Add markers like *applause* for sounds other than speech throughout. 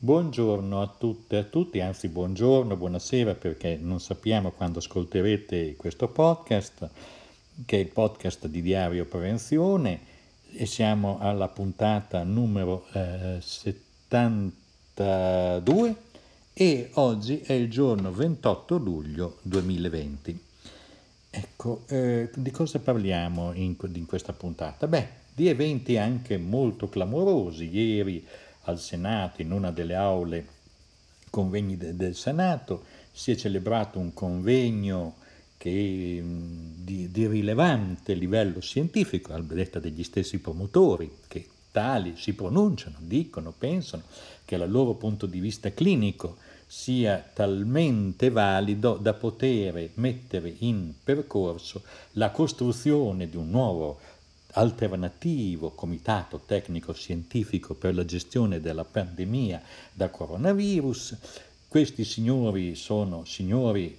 Buongiorno a tutte e a tutti, anzi buongiorno, buonasera perché non sappiamo quando ascolterete questo podcast, che è il podcast di Diario Prevenzione e siamo alla puntata numero eh, 72 e oggi è il giorno 28 luglio 2020. Ecco, eh, di cosa parliamo in, in questa puntata? Beh, di eventi anche molto clamorosi. Ieri al Senato, in una delle aule convegni de, del Senato, si è celebrato un convegno che, di, di, rilevante livello scientifico, al detta degli stessi promotori, che tali si pronunciano, dicono, pensano che dal loro punto di vista clinico sia talmente valido da poter mettere in percorso la costruzione di un nuovo alternativo comitato tecnico scientifico per la gestione della pandemia da coronavirus. Questi signori sono signori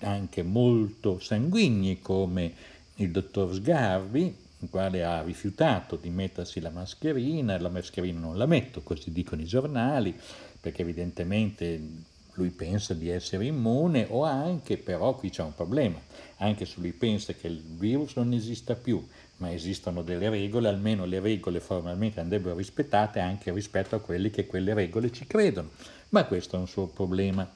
anche molto sanguigni come il dottor Sgarbi, il quale ha rifiutato di mettersi la mascherina, la mascherina non la metto, così dicono i giornali, perché evidentemente lui pensa di essere immune o anche, però qui c'è un problema, anche se lui pensa che il virus non esista più, ma esistono delle regole, almeno le regole formalmente andrebbero rispettate anche rispetto a quelli che quelle regole ci credono, ma questo è un suo problema.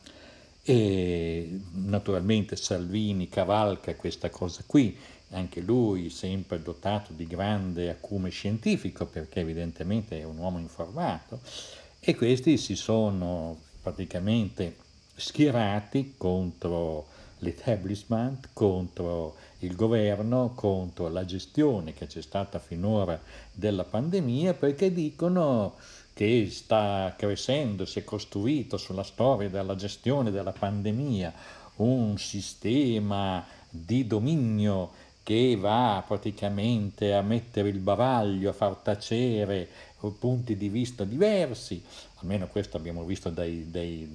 E naturalmente Salvini cavalca questa cosa qui, anche lui sempre dotato di grande acume scientifico perché evidentemente è un uomo informato e questi si sono praticamente schierati contro l'establishment, contro il governo, contro la gestione che c'è stata finora della pandemia, perché dicono che sta crescendo, si è costruito sulla storia della gestione della pandemia un sistema di dominio che va praticamente a mettere il bavaglio, a far tacere punti di vista diversi, almeno questo abbiamo visto dai, dai,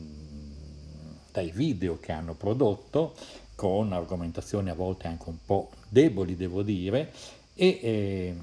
dai video che hanno prodotto, con argomentazioni a volte anche un po' deboli, devo dire, e eh,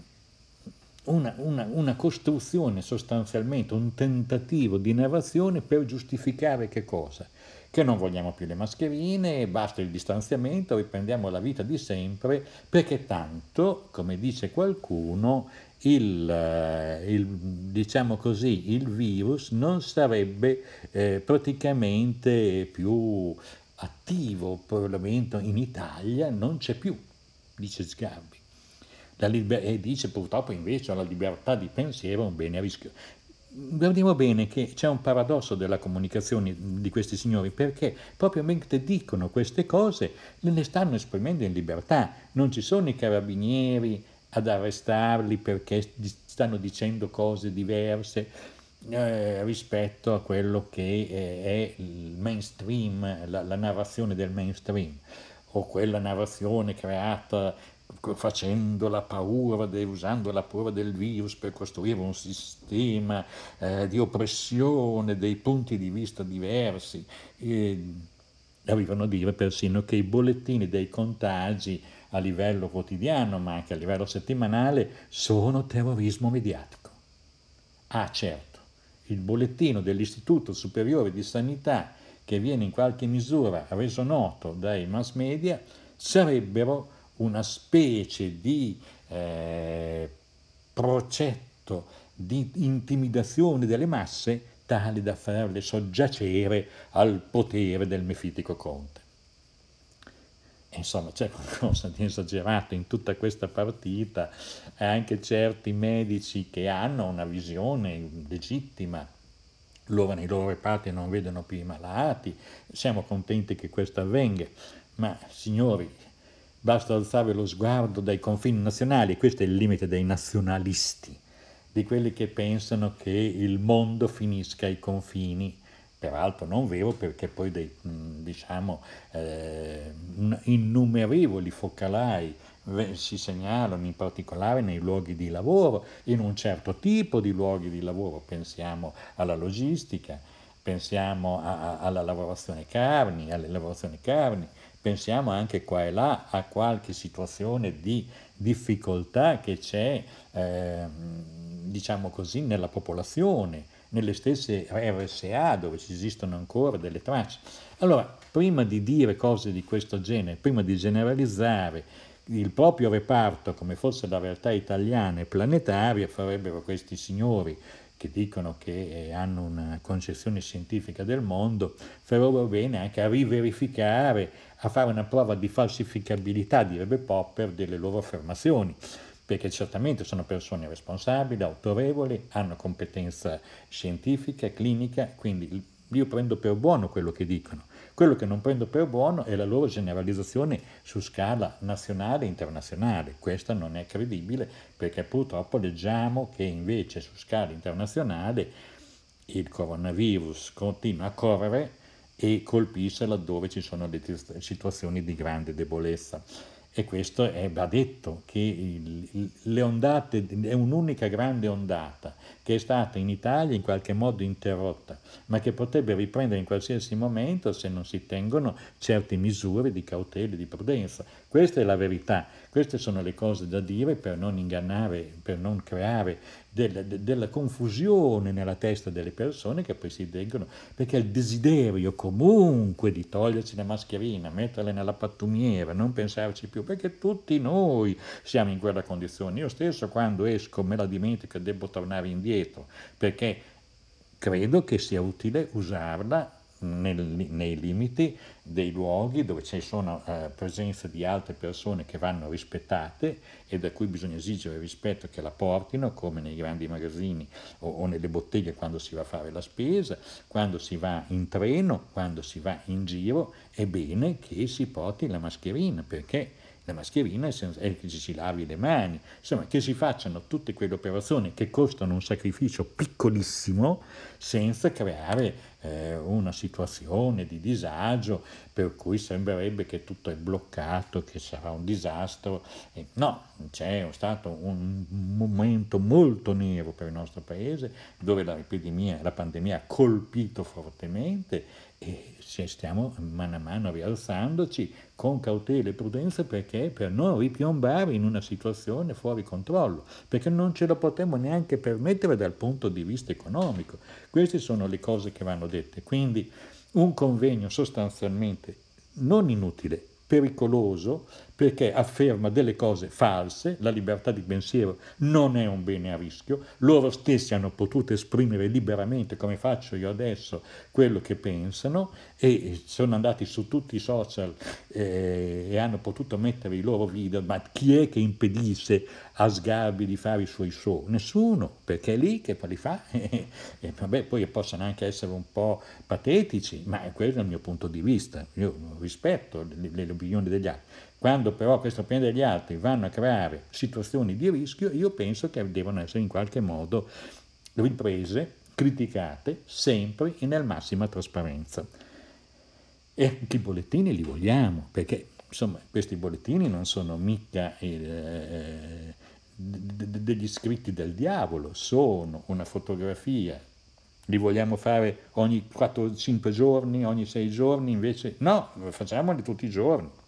una, una, una, costruzione sostanzialmente, un tentativo di narrazione per giustificare che cosa? Che non vogliamo più le mascherine, basta il distanziamento, riprendiamo la vita di sempre, perché tanto, come dice qualcuno, il, eh, il, diciamo così, il virus non sarebbe eh, praticamente più attivo, perlomeno in Italia, non c'è più, dice Sgarbi. Liber- e dice purtroppo invece la libertà di pensiero è un bene a rischio. Guardiamo bene che c'è un paradosso della comunicazione di questi signori perché proprio mentre dicono queste cose le stanno esprimendo in libertà, non ci sono i carabinieri ad arrestarli perché stanno dicendo cose diverse eh, rispetto a quello che è il mainstream, la, la narrazione del mainstream o quella narrazione creata facendo la paura, de, usando la paura del virus per costruire un sistema eh, di oppressione dei punti di vista diversi. E arrivano a dire persino che i bollettini dei contagi a livello quotidiano, ma anche a livello settimanale, sono terrorismo mediatico. Ah, certo, il bollettino dell'Istituto Superiore di Sanità, che viene in qualche misura reso noto dai mass media, sarebbero una specie di eh, procetto di intimidazione delle masse tali da farle soggiacere al potere del mefitico conte. Insomma, c'è qualcosa *laughs* di esagerato in tutta questa partita anche certi medici che hanno una visione legittima, loro nei loro reparti non vedono più i malati, siamo contenti che questo avvenga, ma signori, basta alzare lo sguardo dai confini nazionali, questo è il limite dei nazionalisti, di quelli che pensano che il mondo finisca ai confini peraltro non vero perché poi dei, diciamo, eh, innumerevoli focalai si segnalano in particolare nei luoghi di lavoro, in un certo tipo di luoghi di lavoro, pensiamo alla logistica, pensiamo a, a, alla lavorazione carni, alle lavorazioni carni, pensiamo anche qua e là a qualche situazione di difficoltà che c'è, eh, diciamo così, nella popolazione, nelle stesse RSA dove ci esistono ancora delle tracce. Allora, prima di dire cose di questo genere, prima di generalizzare il proprio reparto come fosse la realtà italiana e planetaria, farebbero questi signori che dicono che eh, hanno una concezione scientifica del mondo, farebbero bene anche a riverificare, a fare una prova di falsificabilità, direbbe Popper, delle loro affermazioni perché certamente sono persone responsabili, autorevoli, hanno competenza scientifica, clinica, quindi io prendo per buono quello che dicono. Quello che non prendo per buono è la loro generalizzazione su scala nazionale e internazionale. Questa non è credibile perché purtroppo leggiamo che invece su scala internazionale il coronavirus continua a correre e colpisce laddove ci sono le situazioni di grande debolezza. E questo è, va detto che le ondate, è un'unica grande ondata che è stata in Italia in qualche modo interrotta, ma che potrebbe riprendere in qualsiasi momento se non si tengono certe misure di cautela e di prudenza. Questa è la verità, queste sono le cose da dire per non ingannare, per non creare della, della, confusione nella testa delle persone che poi si leggono, perché il desiderio comunque di togliersi la mascherina, metterla nella pattumiera, non pensarci più, perché tutti noi siamo in quella condizione. Io stesso quando esco me la dimentico e devo tornare indietro, perché credo che sia utile usarla nel, nei limiti dei luoghi dove ci sono eh, presenze di altre persone che vanno rispettate e da cui bisogna esigere rispetto che la portino, come nei grandi magazzini o, o nelle botteghe quando si va a fare la spesa, quando si va in treno, quando si va in giro, è bene che si porti la mascherina perché la mascherina è che ci si lavi le mani, insomma che si facciano tutte quelle operazioni che costano un sacrificio piccolissimo senza creare eh, una situazione di disagio per cui sembrerebbe che tutto è bloccato, che sarà un disastro. E no, c'è stato un momento molto nero per il nostro paese dove l'epidemia, la pandemia ha colpito fortemente e stiamo mano a mano rialzandoci con cautela e prudenza perché per non ripiombare in una situazione fuori controllo, perché non ce lo potremmo neanche permettere dal punto di vista economico. Queste sono le cose che vanno dette. Quindi un convegno sostanzialmente non inutile, pericoloso perché afferma delle cose false, la libertà di pensiero non è un bene a rischio, loro stessi hanno potuto esprimere liberamente, come faccio io adesso, quello che pensano e sono andati su tutti i social eh, e hanno potuto mettere i loro video, ma chi è che impedisce a Sgarbi di fare i suoi show? Nessuno, perché è lì che li fa *laughs* e, e vabbè, poi possono anche essere un po' patetici, ma questo è il mio punto di vista, io rispetto le, le opinioni degli altri. Quando però queste opinioni degli altri vanno a creare situazioni di rischio, io penso che devono essere in qualche modo riprese, criticate, sempre e nel massima trasparenza. E anche i bollettini li vogliamo, perché insomma questi bollettini non sono mica eh, degli scritti del diavolo, sono una fotografia li vogliamo fare ogni 4-5 giorni, ogni 6 giorni, invece no, facciamoli tutti i giorni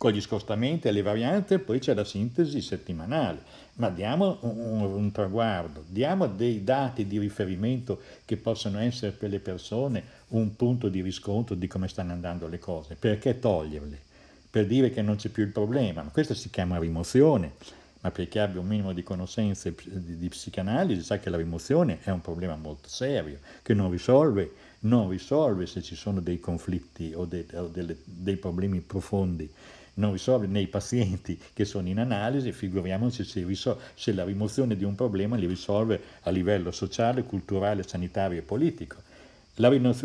con gli scostamenti e le varianti, poi c'è la sintesi settimanale. Ma diamo un, un, traguardo, diamo dei dati di riferimento che possono essere per le persone un punto di riscontro di come stanno andando le cose. Perché toglierle? Per dire che non c'è più il problema. Ma questa si chiama rimozione. Ma per chi abbia un minimo di conoscenze di, di psicanalisi sa che la rimozione è un problema molto serio, che non risolve, non risolve se ci sono dei conflitti o, de, o delle, dei problemi profondi non risolve nei pazienti che sono in analisi, figuriamoci se, risol- se la rimozione di un problema li risolve a livello sociale, culturale, sanitario e politico.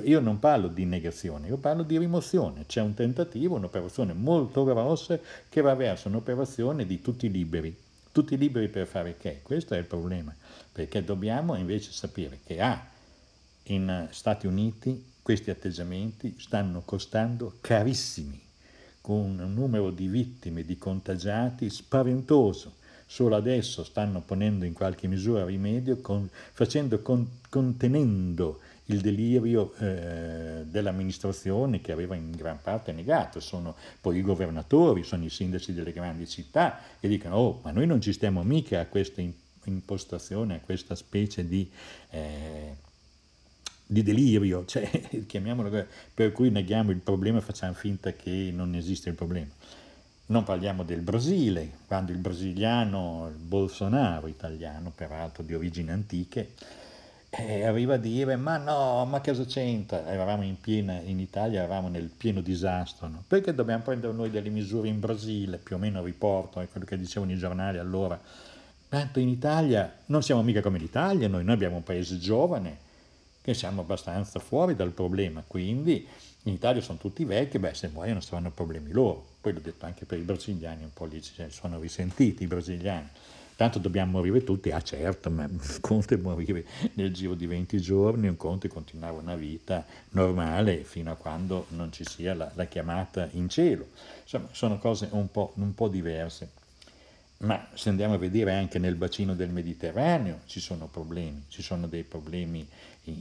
io non parlo di negazione, io parlo di rimozione. C'è un tentativo, un'operazione molto grossa che va verso un'operazione di tutti liberi. Tutti liberi per fare che? Questo è il problema, perché dobbiamo invece sapere che A, ah, in Stati Uniti questi atteggiamenti stanno costando carissimi con un numero di vittime, di contagiati spaventoso. Solo adesso stanno ponendo in qualche misura rimedio, con, facendo, con, contenendo il delirio eh, dell'amministrazione che aveva in gran parte negato. Sono poi i governatori, sono i sindaci delle grandi città che dicono, oh, ma noi non ci stiamo mica a queste impostazione, a questa specie di, eh, di delirio, cioè, *laughs* chiamiamolo, per cui neghiamo il problema e facciamo finta che non esiste il problema. Non parliamo del Brasile, quando il brasiliano, il Bolsonaro, italiano peraltro di origini antiche, eh, arriva a dire ma no, ma cosa c'entra? Eravamo in piena, in Italia eravamo nel pieno disastro, no? perché dobbiamo prendere noi delle misure in Brasile, più o meno riporto è quello che dicevano i giornali allora, tanto in Italia non siamo mica come l'Italia, noi, noi abbiamo un paese giovane, che siamo abbastanza fuori dal problema, quindi in Italia sono tutti vecchi, beh se muoiono saranno problemi loro, poi l'ho detto anche per i brasiliani, un po' lì sono risentiti i brasiliani, tanto dobbiamo morire tutti, ah certo, ma *laughs* Conte morire nel giro di 20 giorni, un Conte continuare una vita normale fino a quando non ci sia la, la chiamata in cielo, insomma sono cose un po', un po' diverse. Ma se andiamo a vedere anche nel bacino del Mediterraneo ci sono problemi, ci sono dei problemi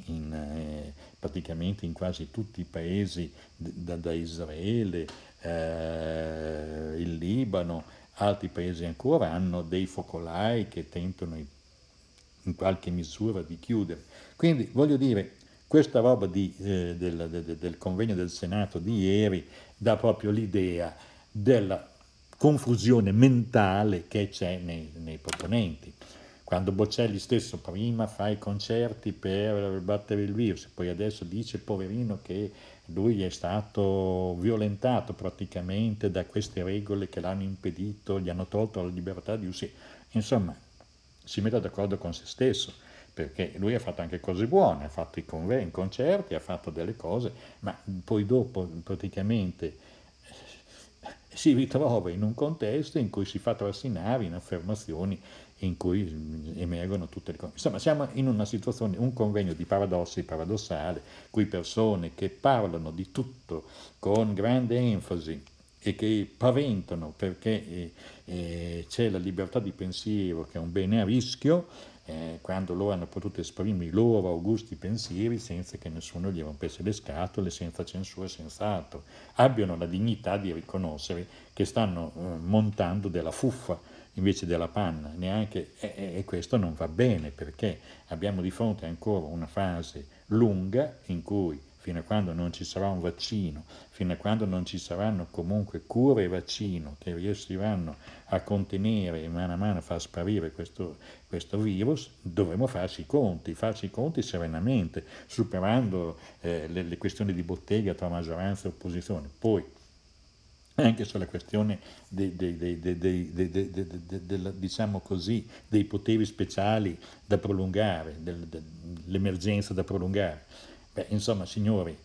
in, eh, praticamente in quasi tutti i paesi da, da Israele, eh, il Libano, altri paesi ancora hanno dei focolai che tentano in qualche misura di chiudere. Quindi voglio dire, questa roba di, eh, del, del, del convegno del Senato di ieri dà proprio l'idea della confusione mentale che c'è nei, nei proponenti quando Bocelli stesso prima fa i concerti per battere il virus, poi adesso dice poverino che lui è stato violentato praticamente da queste regole che l'hanno impedito, gli hanno tolto la libertà di uscire. Insomma, si mette d'accordo con se stesso, perché lui ha fatto anche cose buone, ha fatto i concerti, ha fatto delle cose, ma poi dopo praticamente si ritrova in un contesto in cui si fa trascinare in affermazioni in cui emergono tutte le cose. Insomma, siamo in una situazione, un convegno di paradossi paradossale, cui persone che parlano di tutto con grande enfasi e che paventano perché eh, eh, c'è la libertà di pensiero che è un bene a rischio, eh, quando loro hanno potuto esprimere i loro augusti pensieri senza che nessuno gli rompesse le scatole, senza censura, senza altro, abbiano la dignità di riconoscere che stanno eh, montando della fuffa invece della panna, neanche, e, e, questo non va bene perché abbiamo di fronte ancora una fase lunga in cui fino a quando non ci sarà un vaccino, fino a quando non ci saranno comunque cure e vaccino che riusciranno a contenere e mano a mano far sparire questo, questo virus, dovremo farci i conti, farci i conti serenamente, superando eh, le, le questioni di bottega tra maggioranza e opposizione. Poi, anche sulla questione dei, diciamo poteri speciali da prolungare, dell'emergenza da prolungare. Beh, insomma, signori,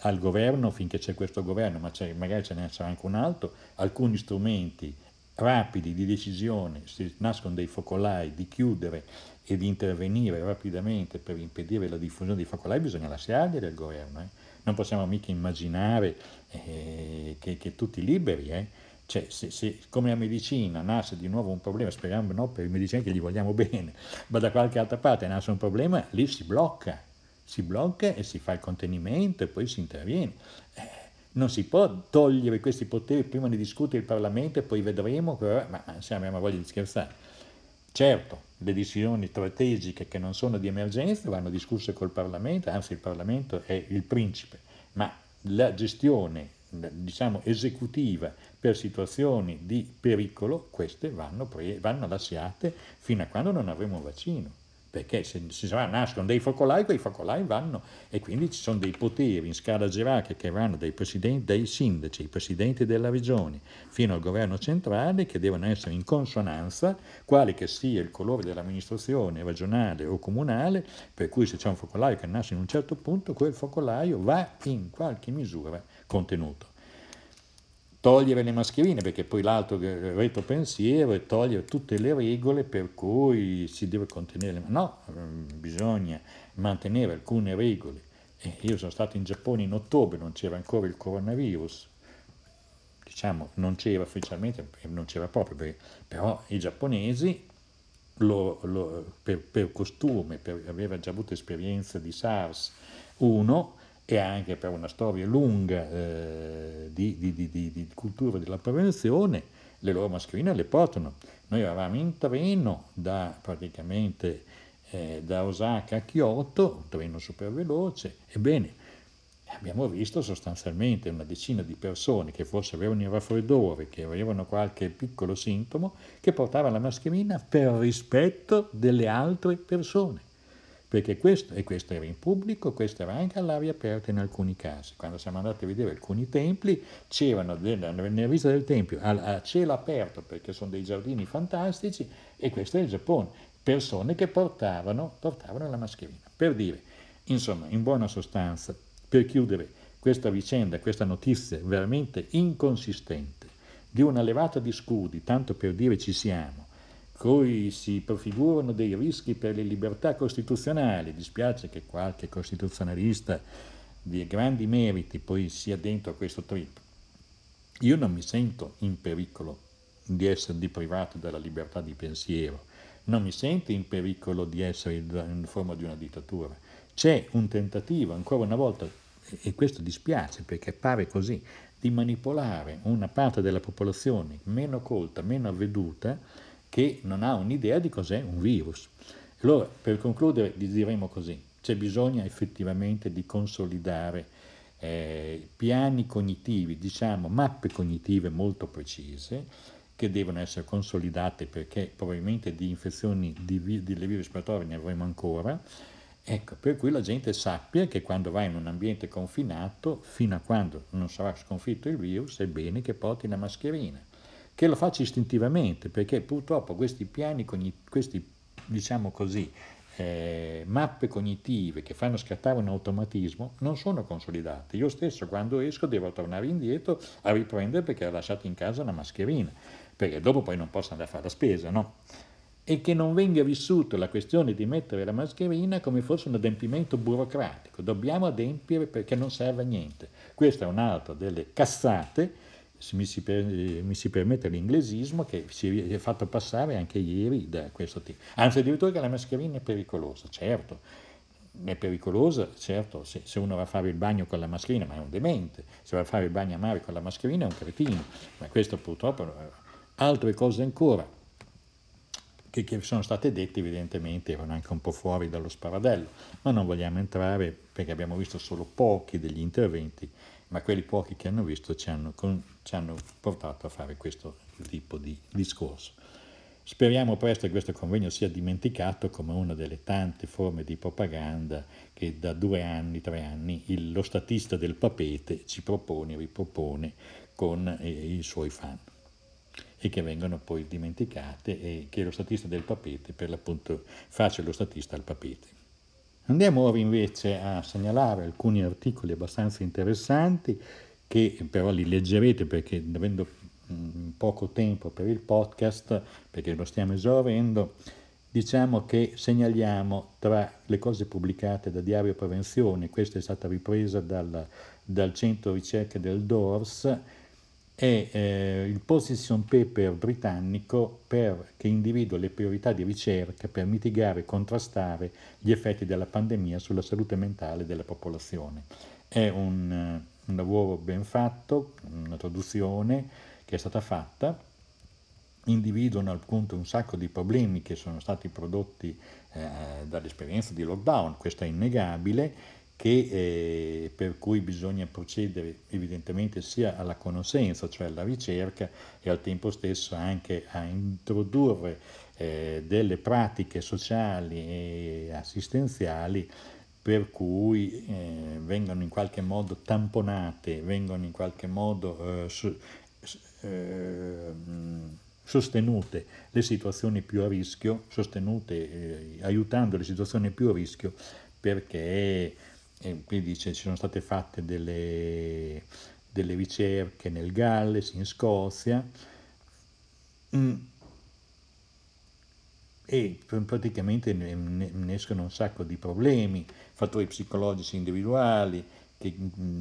al governo, finché c'è questo governo, ma magari ce ne sarà anche un altro, alcuni strumenti rapidi di decisione, se nascono dei focolai, di chiudere e di intervenire rapidamente per impedire la diffusione dei focolai, bisogna lasciarli del governo. Eh? Non possiamo mica immaginare eh, che, che, tutti liberi, eh? cioè, se, se, come la medicina nasce di nuovo un problema, speriamo no, per i medicinali che gli vogliamo bene, ma da qualche altra parte nasce un problema, lì si blocca, si blocca e si fa il contenimento e poi si interviene. Eh, non si può togliere questi poteri prima di discutere il Parlamento e poi vedremo, ma se abbiamo voglia di scherzare. Certo, le decisioni strategiche che non sono di emergenza vanno discusse col Parlamento, anzi il Parlamento è il principe, ma la gestione diciamo, esecutiva per situazioni di pericolo, queste vanno, vanno lasciate fino a quando non avremo un vaccino perché se, se nascono dei focolai, quei focolai vanno e quindi ci sono dei poteri in scala gerarchica che vanno dai, dai sindaci, ai presidenti della regione, fino al governo centrale, che devono essere in consonanza, quale che sia il colore dell'amministrazione regionale o comunale, per cui se c'è un focolaio che nasce in un certo punto, quel focolaio va in qualche misura contenuto togliere le mascherine, perché poi l'altro retropensiero è togliere tutte le regole per cui si deve contenere. No, mm, bisogna mantenere alcune regole. Io sono stato in Giappone in ottobre, non c'era ancora il coronavirus, diciamo non c'era ufficialmente, non c'era proprio, però i giapponesi lo, lo, per, per, costume, per aver già avuto esperienza di SARS 1, e anche per una storia lunga eh, di, di, di, di, cultura della prevenzione, le loro mascherine le portano. Noi eravamo in treno da praticamente eh, da Osaka a Kyoto, un treno super veloce, ebbene abbiamo visto sostanzialmente una decina di persone che forse avevano il raffreddore, che avevano qualche piccolo sintomo, che portavano la mascherina per rispetto delle altre persone. Perché questo, e questo era in pubblico, questo era anche all'aria aperta in alcuni casi. Quando siamo andati a vedere alcuni templi, c'erano nella vista del tempio a, cielo aperto, perché sono dei giardini fantastici, e questo è il Giappone, persone che portavano, portavano la mascherina. Per dire, insomma, in buona sostanza, per chiudere questa vicenda, questa notizia veramente inconsistente di una levata di scudi, tanto per dire ci siamo, cui si prefigurano dei rischi per le libertà costituzionali, dispiace che qualche costituzionalista di grandi meriti poi sia dentro a questo trip. Io non mi sento in pericolo di essere privato della libertà di pensiero, non mi sento in pericolo di essere in forma di una dittatura. C'è un tentativo, ancora una volta, e questo dispiace perché pare così, di manipolare una parte della popolazione meno colta, meno avveduta, che non ha un'idea di cos'è un virus. Allora, per concludere, diremo così, c'è bisogno effettivamente di consolidare eh, piani cognitivi, diciamo mappe cognitive molto precise, che devono essere consolidate perché probabilmente di infezioni di, vi- di respiratorie ne avremo ancora, Ecco, per cui la gente sappia che quando va in un ambiente confinato, fino a quando non sarà sconfitto il virus, è bene che porti la mascherina. Che lo faccia istintivamente, perché purtroppo questi piani, questi, diciamo così, eh, mappe cognitive che fanno scattare un automatismo non sono consolidate. Io stesso quando esco devo tornare indietro a riprendere perché ho lasciato in casa una mascherina, perché dopo poi non posso andare a fare la spesa, no? e che non venga vissuto la questione di mettere la mascherina come fosse un adempimento burocratico. Dobbiamo adempiere perché non serve a niente. Questa è un'altra delle cazzate, se mi si, per, mi si permette l'inglesismo, che si è fatto passare anche ieri da questo tipo. Anzi, addirittura che la mascherina è pericolosa, certo. È pericolosa, certo, se, se, uno va a fare il bagno con la mascherina, ma è un demente, se va a fare il bagno a mare con la mascherina è un cretino, ma questo purtroppo, altre cose ancora, che, che sono state dette evidentemente erano anche un po' fuori dallo sparadello, ma non vogliamo entrare perché abbiamo visto solo pochi degli interventi, ma quelli pochi che hanno visto ci hanno, con, ci hanno portato a fare questo tipo di discorso. Speriamo presto che questo convegno sia dimenticato come una delle tante forme di propaganda che da due anni, tre anni, il, lo statista del papete ci propone, ripropone con eh, i suoi fan e che vengono poi dimenticate e che lo statista del papete per l'appunto faccia lo statista al papete. Andiamo ora invece a segnalare alcuni articoli abbastanza interessanti che però li leggerete perché avendo mm, poco tempo per il podcast, perché lo stiamo esaurendo, diciamo che segnaliamo tra le cose pubblicate da Diario Prevenzione, questa è stata ripresa dal, dal centro ricerche del DORS, è eh, il position paper britannico per, che individua le priorità di ricerca per mitigare e contrastare gli effetti della pandemia sulla salute mentale della popolazione. È un, uh, un lavoro ben fatto, una traduzione che è stata fatta, individuano appunto un sacco di problemi che sono stati prodotti eh, dall'esperienza di lockdown, questo è innegabile, che, eh, per cui bisogna procedere evidentemente sia alla conoscenza, cioè alla ricerca, e al tempo stesso anche a introdurre eh, delle pratiche sociali e assistenziali per cui eh, vengono in qualche modo tamponate, vengono in qualche modo eh, su, eh, sostenute le situazioni più a rischio, sostenute eh, aiutando le situazioni più a rischio perché e qui dice ci sono state fatte delle, delle ricerche nel Galles, in Scozia, mm. e praticamente ne, ne, escono un sacco di problemi, fattori psicologici individuali, che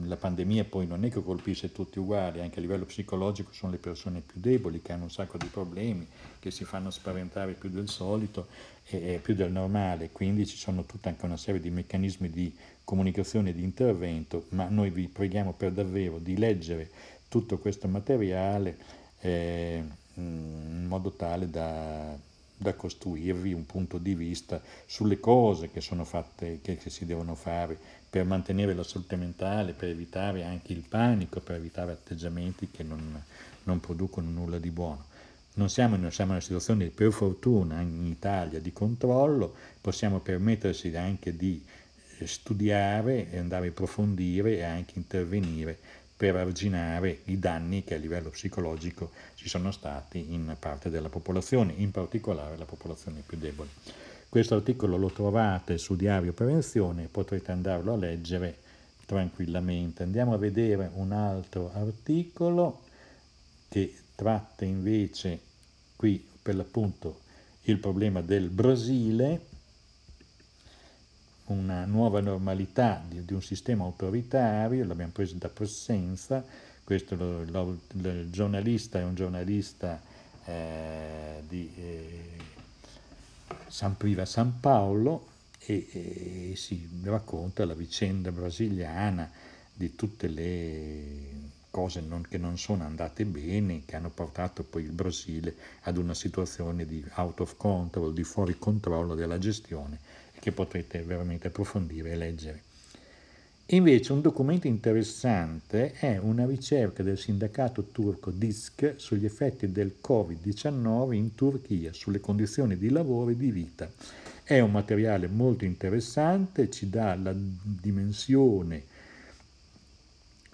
la pandemia poi non è che colpisce tutti uguali, anche a livello psicologico sono le persone più deboli che hanno un sacco di problemi, che si fanno spaventare più del solito e più del normale, quindi ci sono tutta anche una serie di meccanismi di comunicazione e di intervento, ma noi vi preghiamo per davvero di leggere tutto questo materiale, eh, in modo tale da, da, costruirvi un punto di vista sulle cose che sono fatte, che, che si devono fare per mantenere la salute mentale, per evitare anche il panico, per evitare atteggiamenti che non, non producono nulla di buono. Non siamo, non siamo in una situazione, per fortuna, in Italia di controllo, possiamo permettersi anche di eh, studiare e andare a approfondire e anche intervenire per arginare i danni che a livello psicologico ci sono stati in parte della popolazione, in particolare la popolazione più debole. Questo articolo lo trovate su Diario Prevenzione, potrete andarlo a leggere tranquillamente. Andiamo a vedere un altro articolo che tratta invece qui per l'appunto il problema del Brasile, una nuova normalità di, di un sistema autoritario, l'abbiamo preso da presenza, questo lo, lo, il giornalista è un giornalista eh, di eh, San Priva San Paolo e, e si racconta la vicenda brasiliana di tutte le cose non, che non sono andate bene, che hanno portato poi il Brasile ad una situazione di out of control, di fuori controllo della gestione, che potrete veramente approfondire e leggere. Invece un documento interessante è una ricerca del sindacato turco DISC sugli effetti del Covid-19 in Turchia, sulle condizioni di lavoro e di vita. È un materiale molto interessante, ci dà la dimensione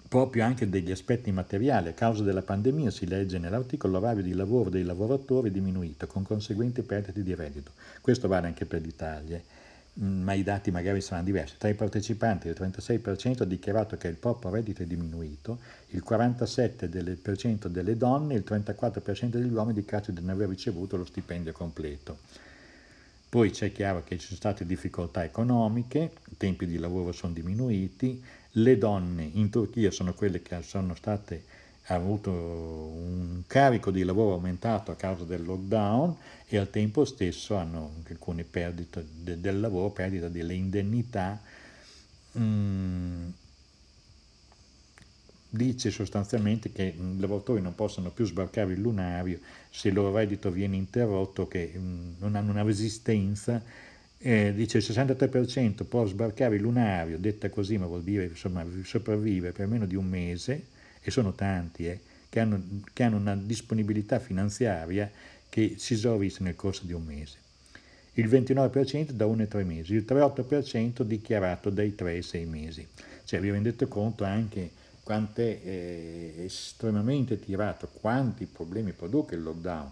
proprio anche degli aspetti materiali. A causa della pandemia, si legge nell'articolo, l'orario di lavoro dei lavoratori è diminuito, con conseguenti perdite di reddito. Questo vale anche per l'Italia, ma i dati magari saranno diversi. Tra i partecipanti il 36% ha dichiarato che il proprio reddito è diminuito, il 47% delle donne e il 34% degli uomini dichiarato di non aver ricevuto lo stipendio completo. Poi c'è chiaro che ci sono state difficoltà economiche, i tempi di lavoro sono diminuiti, le donne in Turchia sono quelle che sono state hanno avuto un carico di lavoro aumentato a causa del lockdown e al tempo stesso hanno alcune perdite de, del lavoro, perdita delle indennità. Mm, dice sostanzialmente che i lavoratori non possono più sbarcare il lunario se il loro reddito viene interrotto, che mm, non hanno una resistenza eh, dice il 63% può sbarcare il lunario, detta così, ma vuol dire insomma, sopravvivere per meno di un mese, e sono tanti, eh, che, hanno, che, hanno, una disponibilità finanziaria che si esaurisce nel corso di un mese. Il 29% da 1 ai 3 mesi, il 38% dichiarato dai 3 ai 6 mesi. Cioè vi rendete conto anche quanto è eh, estremamente tirato, quanti problemi produce il lockdown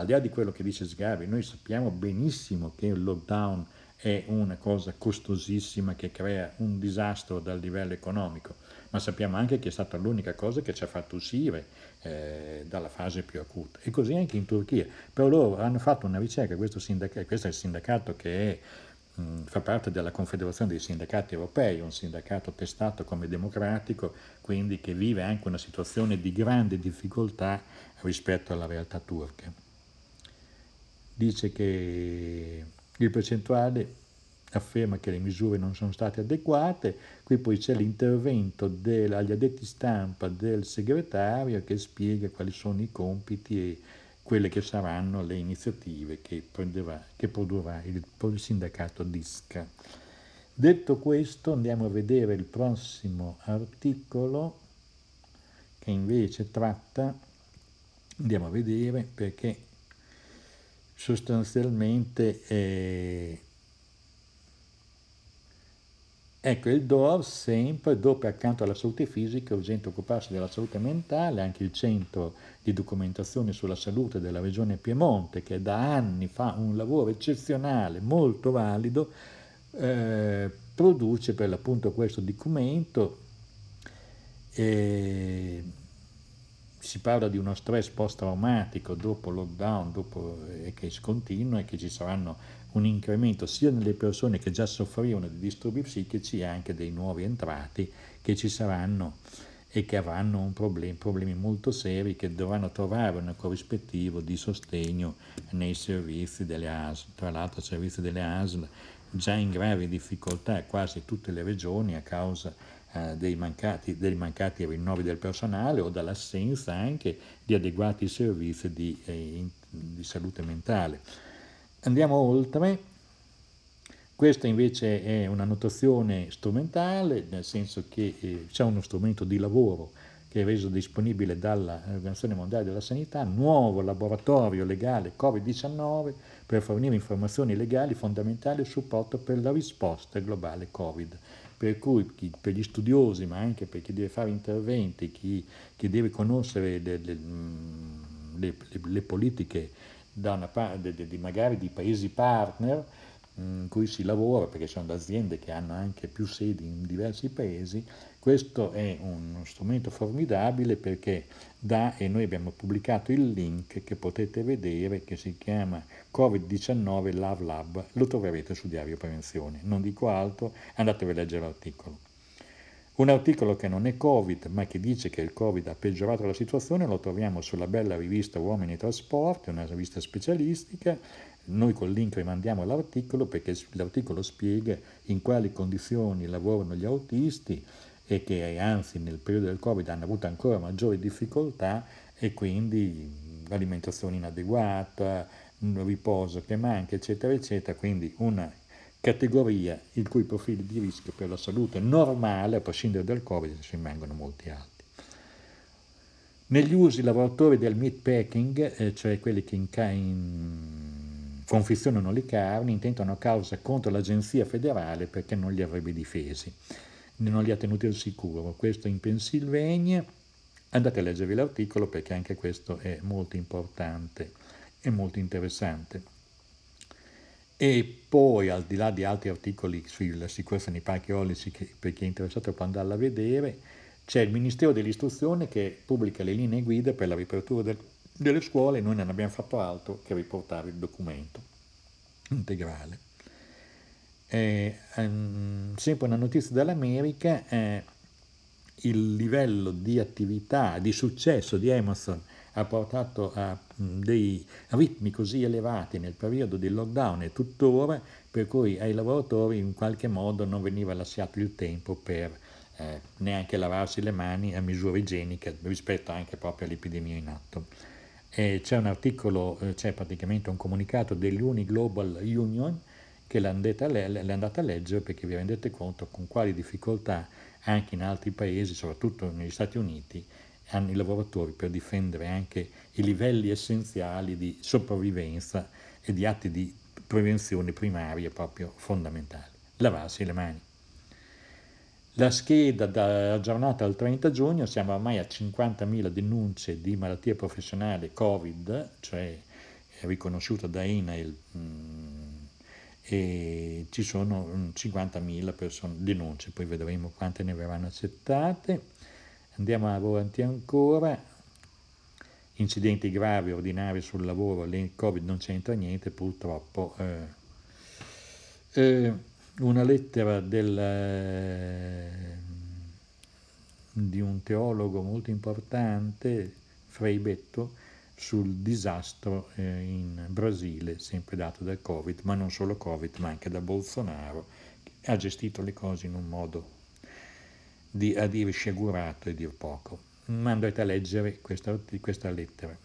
al di là di quello che dice Sgavi, noi sappiamo benissimo che il lockdown è una cosa costosissima che crea un disastro dal livello economico, ma sappiamo anche che è stata l'unica cosa che ci ha fatto uscire eh, dalla fase più acuta. E così anche in Turchia. Però loro hanno fatto una ricerca, questo, sindacato, questo è il sindacato che è, mh, fa parte della Confederazione dei Sindacati Europei, un sindacato testato come democratico, quindi che vive anche una situazione di grande difficoltà rispetto alla realtà turca dice che il percentuale afferma che le misure non sono state adeguate, qui poi c'è l'intervento del, agli addetti stampa del segretario che spiega quali sono i compiti e quelle che saranno le iniziative che, prenderà, che produrrà il, il sindacato DISCA. Detto questo andiamo a vedere il prossimo articolo che invece tratta, andiamo a vedere perché sostanzialmente eh, ecco il DOR sempre dopo accanto alla salute fisica urgente occuparsi della salute mentale anche il centro di documentazione sulla salute della regione Piemonte che da anni fa un lavoro eccezionale molto valido eh, produce per l'appunto questo documento eh, si parla di uno stress post-traumatico dopo lockdown, dopo, eh, che continua e che ci saranno un incremento sia nelle persone che già soffrivano di disturbi psichici e anche dei nuovi entrati che ci saranno e che avranno problem- problemi molto seri che dovranno trovare un corrispettivo di sostegno nei servizi delle ASL. Tra l'altro servizi delle ASL già in gravi difficoltà quasi tutte le regioni a causa eh, dei, mancati, dei, mancati, rinnovi del personale o dall'assenza anche di adeguati servizi di, eh, di salute mentale. Andiamo oltre. Questa invece è una notazione strumentale, nel senso che eh, c'è uno strumento di lavoro che è reso disponibile dall'Organizzazione Mondiale della Sanità, nuovo laboratorio legale Covid-19 per fornire informazioni legali fondamentali e supporto per la risposta globale Covid. Per cui per gli studiosi, ma anche per chi deve fare interventi, chi, chi deve conoscere le, le, le, le politiche di, magari di paesi partner, in cui si lavora, perché sono aziende che hanno anche più sedi in diversi paesi, questo è uno strumento formidabile perché dà, e noi abbiamo pubblicato il link che potete vedere, che si chiama Covid-19 Love Lab, lo troverete su Diario Prevenzione. Non dico altro, andatevi a leggere l'articolo. Un articolo che non è Covid, ma che dice che il Covid ha peggiorato la situazione, lo troviamo sulla bella rivista Uomini Trasporti, una rivista specialistica. Noi col link rimandiamo l'articolo perché l'articolo spiega in quali condizioni lavorano gli autisti, e che anzi nel periodo del Covid hanno avuto ancora maggiori difficoltà e quindi alimentazione inadeguata, un riposo che manca, eccetera, eccetera, quindi una categoria il cui profili di rischio per la salute normale, a prescindere dal Covid, rimangono molti alti. Negli usi lavoratori del meatpacking, eh, cioè quelli che in, in, confezionano le carni, intentano causa contro l'agenzia federale perché non li avrebbe difesi non li ha tenuti al sicuro. Questo in Pennsylvania. Andate a leggervi l'articolo perché anche questo è molto importante e molto interessante. E poi, al di là di altri articoli sulla sicurezza nei parchi eolici, che per chi è interessato può andarla a vedere, c'è il Ministero dell'Istruzione che pubblica le linee guida per la riapertura del, delle scuole e noi non abbiamo fatto altro che riportare il documento integrale. Eh, ehm, sempre una notizia dall'America, eh, il livello di attività, di successo di Amazon ha portato a dei ritmi così elevati nel periodo del lockdown e tuttora, per cui ai lavoratori in qualche modo non veniva lasciato il tempo per eh, neanche lavarsi le mani a misura igienica rispetto anche proprio all'epidemia in atto. E c'è un articolo, eh, c'è praticamente un comunicato dell'Uni Global Union che l'andate andate a leggere perché vi rendete conto con quali difficoltà anche in altri paesi, soprattutto negli Stati Uniti, hanno i lavoratori per difendere anche i livelli essenziali di sopravvivenza e di atti di prevenzione primaria proprio fondamentali. Lavarsi le mani. La scheda dalla giornata al 30 giugno, siamo ormai a 50.000 denunce di malattia professionale Covid, cioè riconosciuta da INAIL e ci sono 50.000 persone, denunce, poi vedremo quante ne verranno accettate. Andiamo avanti ancora. Incidenti gravi, ordinari sul lavoro, il Covid non c'entra niente, purtroppo. Eh, eh, una lettera del, eh, di un teologo molto importante, Frei Betto, sul disastro eh, in Brasile, sempre dato dal Covid, ma non solo Covid, ma anche da Bolsonaro, che ha gestito le cose in un modo di, a dire sciagurato e dir poco. Ma andate a leggere questa, questa lettera.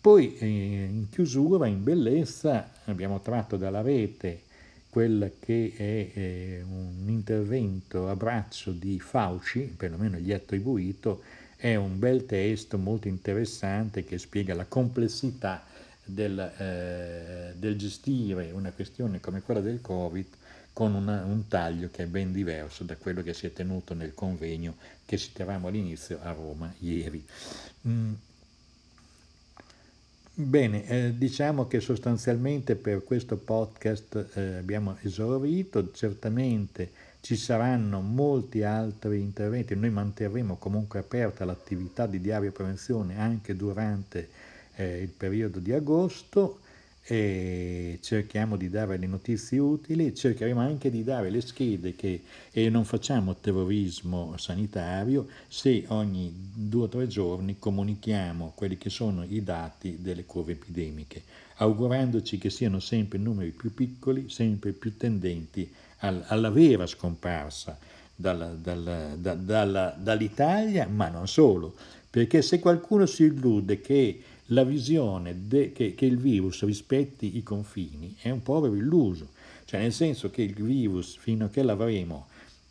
Poi eh, in chiusura, in bellezza, abbiamo tratto dalla rete quel che è eh, un intervento a braccio di Fauci, perlomeno gli è attribuito, è un bel testo molto interessante che spiega la complessità del, eh, del gestire una questione come quella del Covid con una, un taglio che è ben diverso da quello che si è tenuto nel convegno che citavamo all'inizio a Roma ieri. Mm. Bene, eh, diciamo che sostanzialmente per questo podcast eh, abbiamo esaurito, certamente ci saranno molti altri interventi, noi manterremo comunque aperta l'attività di diario prevenzione anche durante eh, il periodo di agosto e cerchiamo di dare le notizie utili, cercheremo anche di dare le schede che e non facciamo terrorismo sanitario se ogni due o tre giorni comunichiamo quelli che sono i dati delle curve epidemiche, augurandoci che siano sempre numeri più piccoli, sempre più tendenti al, alla vera scomparsa dalla, dalla, da, dalla, dall'Italia, ma non solo, perché se qualcuno si illude che la visione de, che, che, il virus rispetti i confini è un povero illuso, cioè nel senso che il virus fino a che l'avremo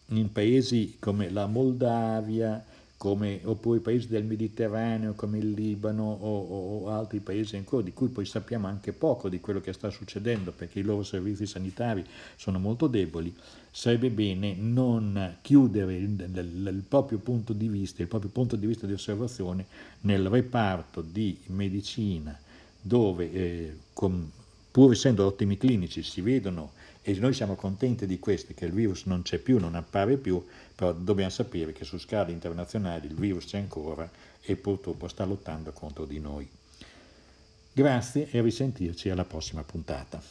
in paesi come la Moldavia, come, oppure i paesi del Mediterraneo come il Libano o, o, altri paesi ancora di cui poi sappiamo anche poco di quello che sta succedendo perché i loro servizi sanitari sono molto deboli, sarebbe bene non chiudere il, il, il proprio punto di vista, il proprio punto di vista di osservazione nel reparto di medicina dove eh, con, pur essendo ottimi clinici si vedono e noi siamo contenti di questo, che il virus non c'è più, non appare più, però dobbiamo sapere che su scala internazionale il virus c'è ancora e purtroppo sta lottando contro di noi. Grazie e risentirci alla prossima puntata.